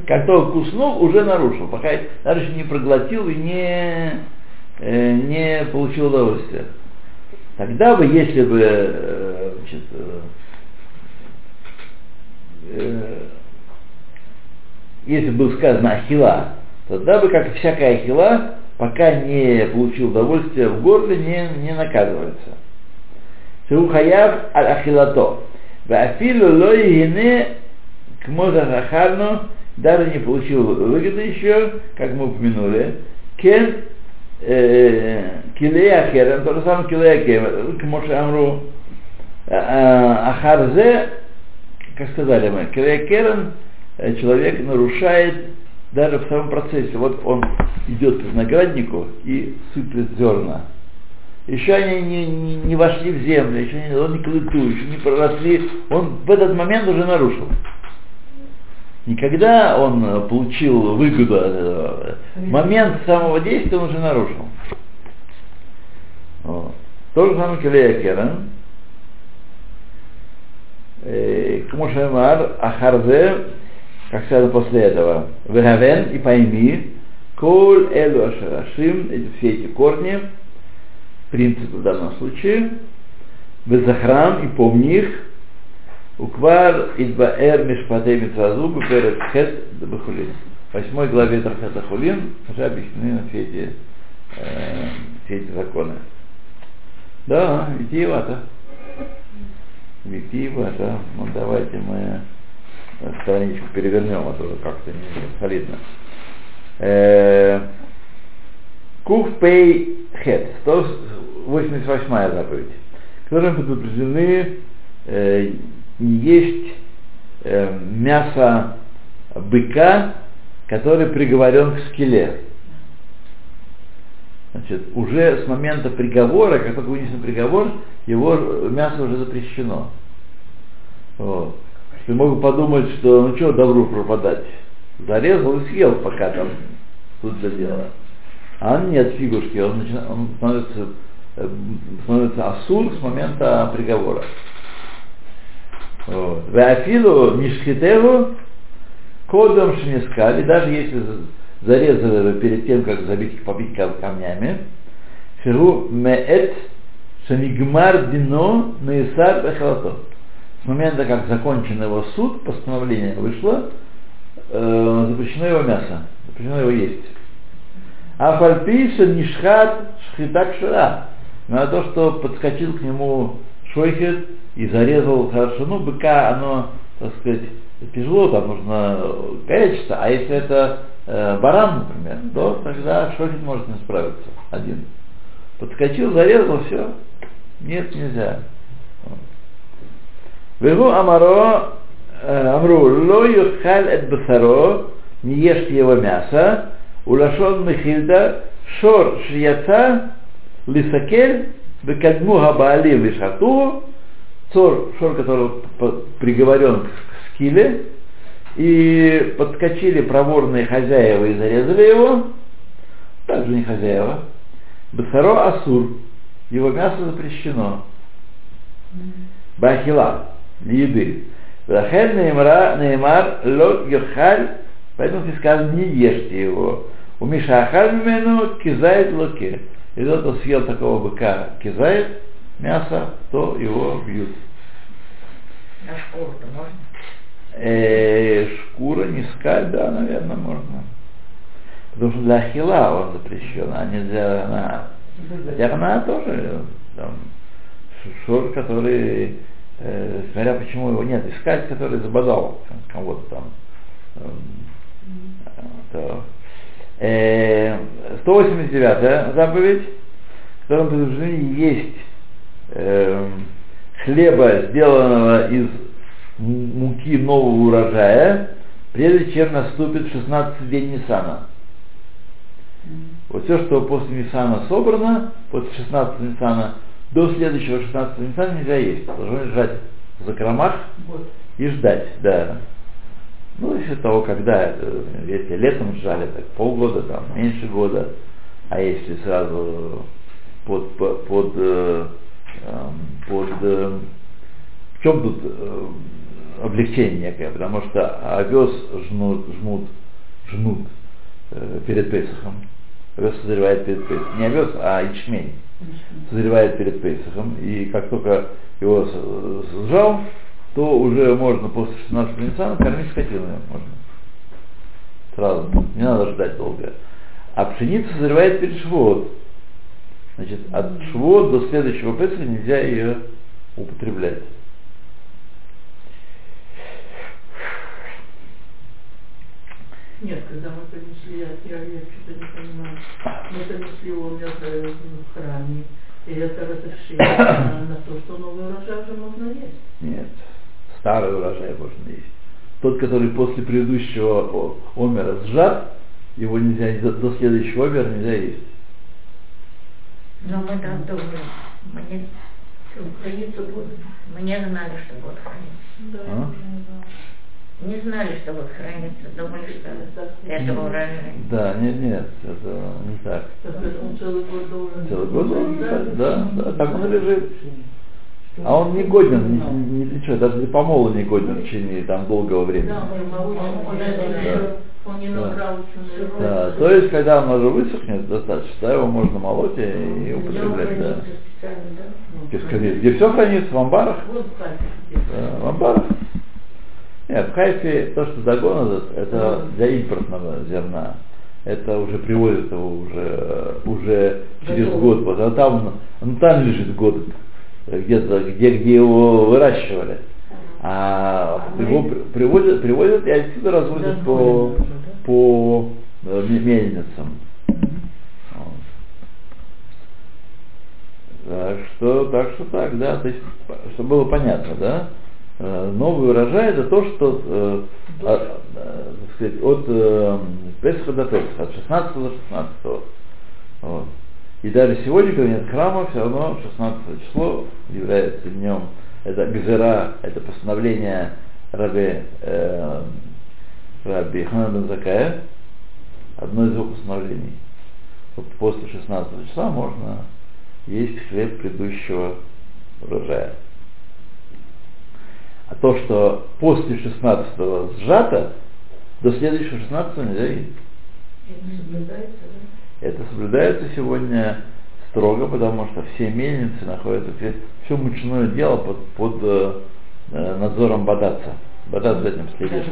Как куснул, уже нарушил, пока еще не проглотил и не, э, не получил удовольствия. Тогда бы, если бы э, значит, э, если бы сказано ахила, тогда бы, как всякая ахила, пока не получил удовольствие в горле, не, не наказывается. Шухаяв аль ахилато. Вафилу ло ине к захарну, даже не получил выгоды еще, как мы упомянули, кен килея херен, то же самое килея херен, к Моше Амру, ахарзе, как сказали мы, килея керен, человек нарушает даже в самом процессе, вот он идет к винограднику и сыплет зерна. Еще они не, не, не вошли в землю, еще не, он не клыту, еще не проросли, он в этот момент уже нарушил. Никогда он получил выгоду этого. Момент самого действия он уже нарушил. Вот. То же самое Келея Керен. Кмушемар Ахарзе как сказано после этого, Вегавен и пойми, Коль Элю Ашарашим, все эти корни, принципы в данном случае, Безахрам и помни их, Уквар Идбаэр Мишпатей Митразу, Беперет Хет Бахулин. В восьмой главе Трахета Хулин уже объяснены все эти, э, все эти законы. Да, витиевато. Витиевато. Ну давайте мы страничку перевернем, а то как-то не солидно. Э, Куф Пей Хет, 188 заповедь. которым предупреждены э, не есть э, мясо быка, который приговорен к скеле. Значит, уже с момента приговора, как только вынесен приговор, его мясо уже запрещено. Вот. Ты мог подумать, что ну что добру пропадать. Зарезал и съел, пока там тут за дело. А нет фигушки, он, начинает, он становится, э, становится асур с момента приговора. Веафилу мишхитеву кодом шмискали, даже если зарезали его перед тем, как забить, побить камнями, шеру меэт шамигмар дино наисар бехалато. С момента, как закончен его суд, постановление вышло, э, запрещено его мясо, запрещено его есть. А фальпиша нишхат шхитак шира. На то, что подскочил к нему шойхет и зарезал хорошо, ну, быка, оно, так сказать, тяжело, там нужно горячиться, а если это э, баран, например, то тогда шохет может не справиться один. Подскочил, зарезал, все, нет, нельзя. Вегу амаро, э, амру, ло юхаль эт басаро, не ешьте его мясо, улашон мехильда, шор шрияца, лисакель, бекадму габаали лишату, цор, шор, который приговорен к скиле, и подскочили проворные хозяева и зарезали его, также не хозяева, Басаро Асур, его мясо запрещено. Бахила, еды. Лахель Неймар Лот Йохаль, поэтому здесь сказано, не ешьте его. У Миша Ахаль Мимену кизает локе. И тот, кто съел такого быка кизает мясо, то его бьют. На шкуру-то можно? Э, шкура, не скаль, да, наверное, можно. Потому что для ахила он запрещен, а не для на. Хотя она тоже там, шор, который, э, смотря почему его нет, искать, который забодал кого-то там. Э, то, э, 189 заповедь, в котором предупреждены есть э, хлеба, сделанного из муки нового урожая, прежде чем наступит 16 день Нисана. Вот все, что после Нисана собрано, после 16 Нисана, до следующего 16 Нисана нельзя есть. Должно лежать в закромах и ждать, да. Ну, если того, когда, если летом сжали, так полгода, там, меньше года, а если сразу под, под, под, э, эм, под, под э, в чем тут э, облегчение некое, потому что овес жмут, жмут, жмут э, перед Песохом. Овес созревает перед Песохом. Не овес, а ячмень созревает перед Песохом. И как только его сжал, то уже можно после 16 Ниссана кормить скотину можно. Сразу. Не надо ждать долго. А пшеница созревает перед Швот. Значит, от Швот до следующего Песха нельзя ее употреблять. Нет, когда мы принесли, я, я, я что-то не понимаю, мы принесли умер в храме, и это разрешение на, на то, что новый урожай уже можно есть. Нет, старый урожай можно есть. Тот, который после предыдущего омера сжат, его нельзя, до, до следующего омера нельзя есть. Но мы так думали, мы не, Храниться будут. мы не знали, что будет храниться. Да, А? Не знали, что будет храниться, думали, что этого урожая. Да, нет, нет, это не так. Это целый год должен. Целый год должен лежать, да, да, так он лежит. А он не годен, не, не для чего, даже для помола не годен в течение там долгого времени. Да, Да. он не Да. набрал еще Да, то есть, когда он уже высохнет достаточно, да, его можно молоть и, и употреблять, да. специально, да? Где, все хранится, в амбарах, да, в амбарах. Нет, в Хайфе то, что загон этот, это для импортного зерна. Это уже привозят его уже, уже через год, вот, а там, он там лежит год, где-то, где, где его выращивали. А его при- привозят, привозят и отсюда разводят по, по э, ме- мельницам. Вот. Так что, так что так, да, то есть, чтобы было понятно, да, Э, новый урожай это то, что э, от, э, так сказать, от э, Песха до Песха, от 16 до 16. Вот. И даже сегодня, когда нет храма, все равно 16 число является днем, это Гзера, это постановление Раби, э, Раби Хана Закая, одно из его постановлений. Вот после 16 числа можно есть хлеб предыдущего урожая. А то, что после 16 сжато, до следующего 16 нельзя есть. Это соблюдается, да? Это соблюдается сегодня строго, потому что все мельницы находятся, все, все мучное дело под, под э, надзором Бадаца. Бадац за этим следит.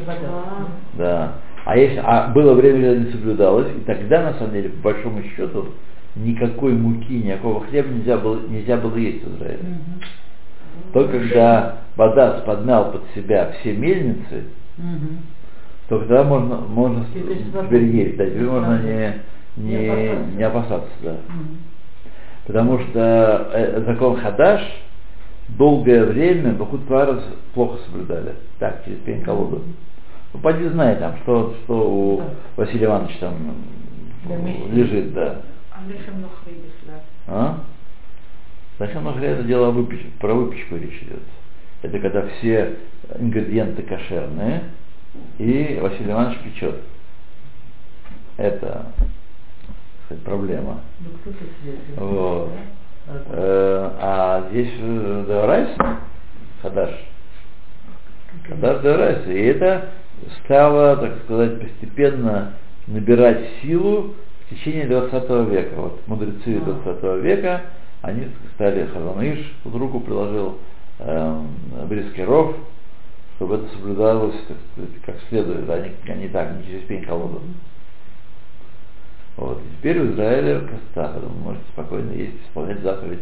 Да. А, если, а было время, когда не соблюдалось, и тогда, на самом деле, по большому счету, никакой муки, никакого хлеба нельзя было, нельзя было есть в Израиле. Мгм. Только когда Бадац подмял под себя все мельницы, Мгм. то тогда можно, можно Теперь теперь есть, да, теперь можно не, не, Не опасаться. не опасаться, да. Мгм. Потому что э, закон Хадаш долгое время Бахут Тварас плохо соблюдали. Так, через пень колоду. Ну, поди знай там, что, что у Да. Василия Ивановича там Да, лежит, да. А. А? Зачем нужно это дело выпеч- про выпечку речь идет. Это когда все ингредиенты кошерные, и Василий Иванович печет. Это сказать, проблема. Ну. Вот. А Э, а здесь Деорайс, Хадаш. Хадаш Деорайс. И это стало, так сказать, постепенно набирать силу в течение 20 века. Вот мудрецы 20 века, они стали Хазаныш, тут руку приложил э, Брискиров, чтобы это соблюдалось так сказать, как следует, а не, а не так, не через пень колоду. Вот. Теперь в Израиле поэтому вы можете спокойно есть, исполнять заповедь,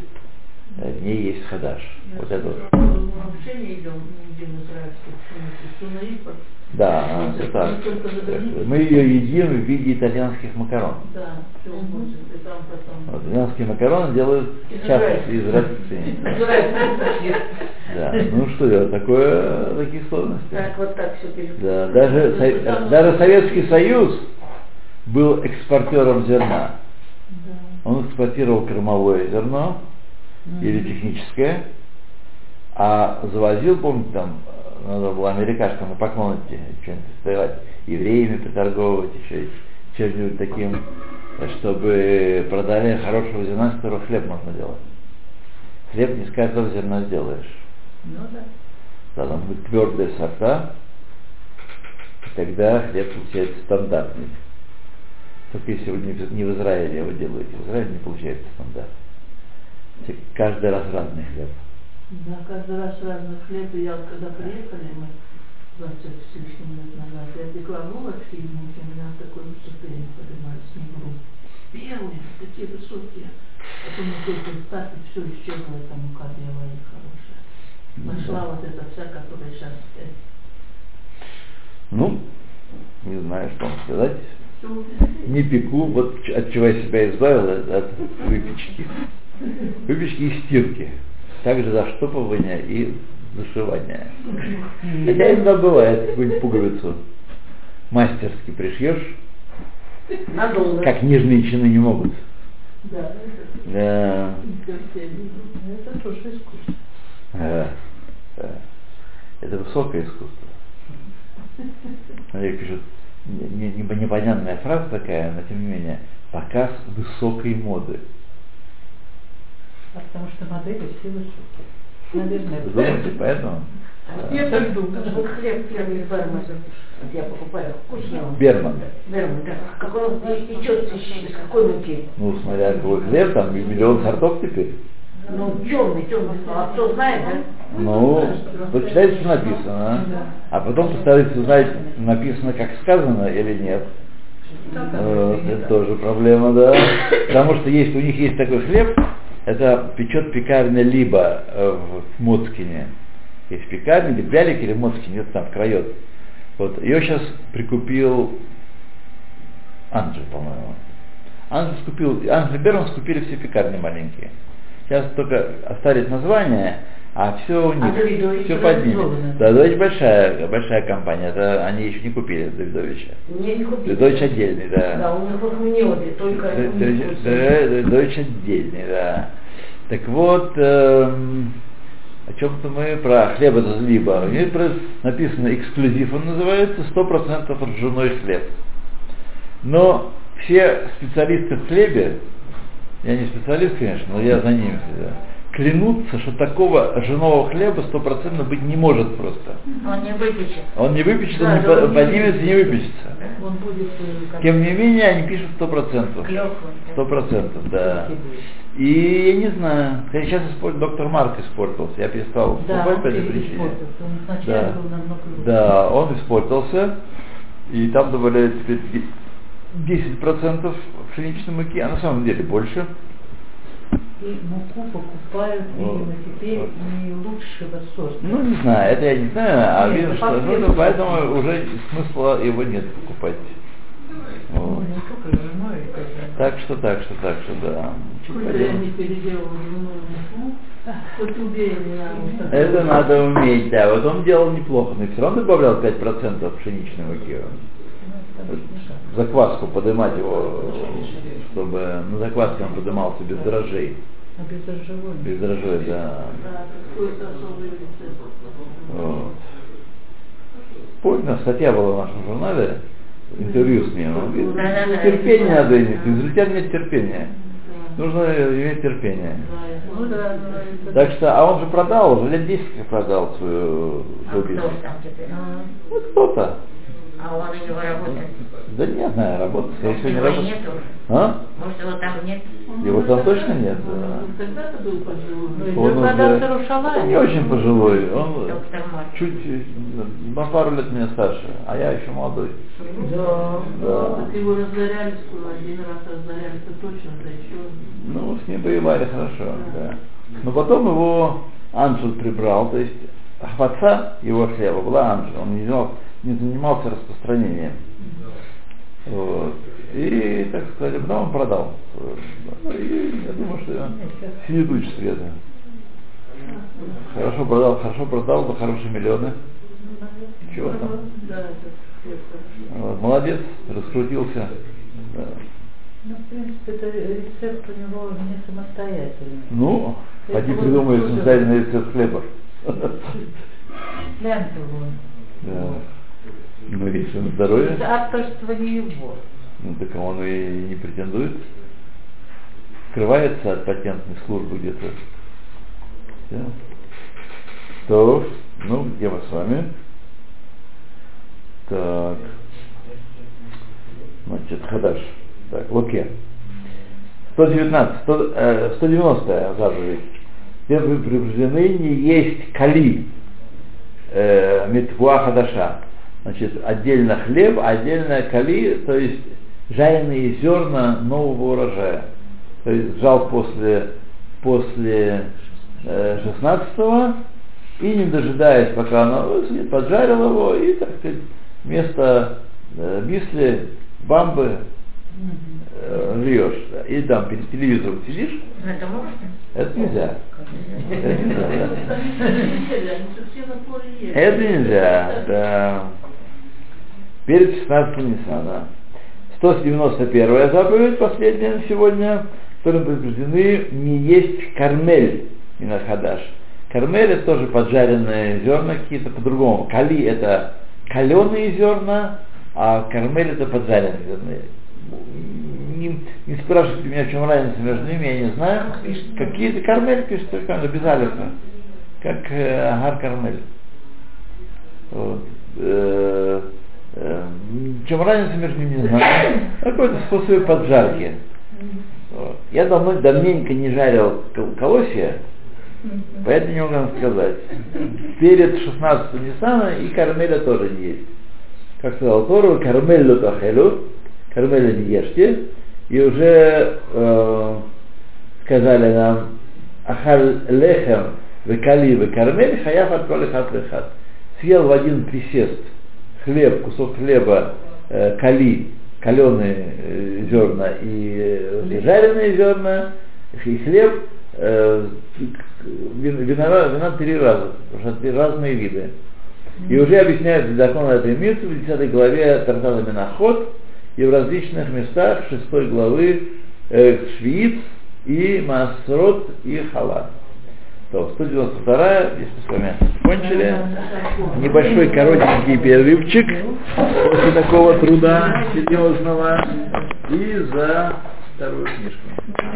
э, не есть хадаш. Я Вот это вот. пшеницу, все. Да, а, это так. Мы ее едим в виде итальянских макарон. Да, все Мгм. и там потом. Вот, итальянские макароны делают часто из Израильскую Да, ну что делать, такое, такие сложности. Так, вот так все. Да, даже, даже Советский Союз был экспортером зерна. Он экспортировал кормовое зерно или техническое, а завозил, помните, там надо было америкашкам на поклон идти, что-нибудь стоять, евреями приторговывать, еще чем-нибудь таким, чтобы продали хорошего зерна, с которого хлеб можно делать. Хлеб не с каждого зерна сделаешь. Ну да. Да, там твердые сорта, тогда хлеб получается стандартный. Только если вы не в, не Израиле его делаете, в Израиле не получается стандарт. Каждый раз разный хлеб. Да, каждый раз разный хлеб. И я вот когда приехали, мы 20 с лишним лет назад, я пекла булочки, и у меня такой ступень поднимались снегу. Белые, такие высокие. Потом я только ставь, и все исчезло, эта мука белая и хорошая. Нашла вот эта вся, которая сейчас стоит. Ну, не знаю, что вам сказать. Не пеку, вот от чего я себя избавил, от, от выпечки. Выпечки и стирки. Также заштопывания и зашивания. Хотя иногда бывает какую-нибудь пуговицу мастерски пришьешь, Надолго. как нижние чины не могут. Да, это Да. терпение. Это тоже искусство. Да, да. Это высокое искусство. Смотри, пишут, непонятная фраза такая, но тем не менее, показ высокой моды. А потому что модели все высокие. Наверное, Вы думаете, поэтому? Я так думаю. Хлеб фермер. Вот я покупаю вкусный. Берман. Берман, да. Как он из из какой муки? Ну, смотря какой хлеб, там миллион сортов теперь. Ну, темный, темный. А кто знает, да? Ну, почитайте, что написано, а потом постарайтесь узнать, написано, как сказано или нет. Вот, это тоже проблема, да. Потому что есть, у них есть такой хлеб, это печет пекарня либо э, в Моцкине. Есть пекарня, или Бялик, или Моцкин, где-то там крает. Вот, ее сейчас прикупил Анджи, по-моему. Анджи скупил, Анджи Берман скупили все пекарни маленькие. Сейчас только остались названия, а все у них, Давидович все под ними. Давидович большая, большая компания, это они еще не купили Давидовича. Не, не купили. Давидович отдельный, да. Да, у них в Мнеоде, только у них Давидович отдельный, да. Так вот, эм, о чем-то мы про хлебозлиба. У них написано эксклюзив, он называется 100% ржаной хлеб. Но все специалисты в хлебе, я не специалист, конечно, но я за ними всегда, клянутся, что такого ржаного хлеба стопроцентно быть не может просто. Он не выпечет. Он не выпечет, он Да, не он не поднимется и не выпечется. Он будет э, как Тем не менее, они пишут сто процентов. Сто процентов, да. И я не знаю, хотя сейчас использует, доктор Марк испортился, я перестал Да, покупать он по этой причине. Он Да. был. Да, он испортился, и там добавляют теперь де- 10% пшеничной муки, а на самом деле больше. И муку покупают, видимо, теперь не лучшего сорта. Ну, не знаю, это я не знаю, а Нет, ну, что ну, хлебу поэтому уже смысла его нет покупать. Ну, Вот. это Так что, так что, так что, да. Так Это надо уметь, да. Вот он делал неплохо, но все равно добавлял 5% пшеничной муки. Закваску поднимать его, чтобы на закваске он поднимался без дрожжей. а без дрожжевой. Без дрожжей, да. Вот. Помню, статья была в нашем журнале, интервью с ним. Он говорит, терпение надо иметь, израильтян нет терпения. Нужно иметь терпение. Так что, а он же продал, уже лет 10 как продал свою, А свой кто бизнес. Ну, кто-то. А он у него работает. Да не знаю, работает, скорее Может, всего, не его и работает. нет уже. А? Может, его там нет. Его там точно нет? Когда-то был пожилой. Ну, Он уже не очень пожилой, он чуть на пару лет меня старше, а я еще молодой. Да, Да. Так его разоряли, скоро один раз разоряли, то точно, да еще. Ну, с ним воевали хорошо, да. Но потом его Анджел прибрал, то есть отца его хлеба была Анджел, он не, занимал- не занимался распространением. Вот. И, так сказать, потом он продал. Ну, и я думаю, что сидит лучше света. Хорошо продал, хорошо продал, за хорошие миллионы. Чего там? Да. Вот, молодец, раскрутился. Да. Ну, в принципе, это рецепт у него не самостоятельный. Ну, вот придумай самостоятельный рецепт хлеба. Гляньте вон. Да. Ну, если на здоровье, Это авторство не его. ну так он и не претендует. Скрывается от патентной службы где-то. Да. То, ну, где мы с вами? Так. Значит, Хадаш. Так, Луке. 119, 100, э, 190 заповедь. Где вы предупреждены не есть кали, э, митвуа хадаша. Значит, отдельно хлеб, отдельно кали, то есть жареные зерна нового урожая. То есть жал после, после э, 16 и не дожидаясь, пока оно высохнет, поджарил его и, так сказать, вместо э, бисли, бамбы э, льешь. да. И там перед телевизором сидишь, это можно? это нельзя. Это нельзя, да. (laughs) Это нельзя, да. Перед 16 Ниссана. 191 заповедь, последняя на сегодня, которым предупреждены не есть кармель Минахадаш. Кармель это тоже поджаренные зерна какие-то по-другому. Кали это каленые зерна, а кармель это поджаренные зерна. Не, не спрашивайте меня, в чем разница между ними, я не знаю. Какие-то кармель пишут, только алифа. Как э, агар кармель. Вот. Э, Чем разница между ними, не знаю. Какой-то способ поджарки. Я давно, давненько не жарил кол- колосья, поэтому не могу вам сказать. Перед 16 Ниссана и кармеля тоже не есть. Как сказал Тору, кармелю тахелю, кармеля не ешьте. И уже э, сказали нам, ахаль лехем, векали, векармель, хаяф от коли хат лехат. Съел в один присест хлеб, кусок хлеба, э, кали, каленые э, зерна и э, жареные зерна, и хлеб, э, вин- вина, вина три раза, потому что это разные виды. И уже объясняют закон этой митцвы в 10 главе Тартана Миноход и в различных местах 6 главы э, Швиц и Масрот и Халат. То, 192 здесь мы с вами кончили. Небольшой коротенький перерывчик после такого труда серьезного и за вторую книжку.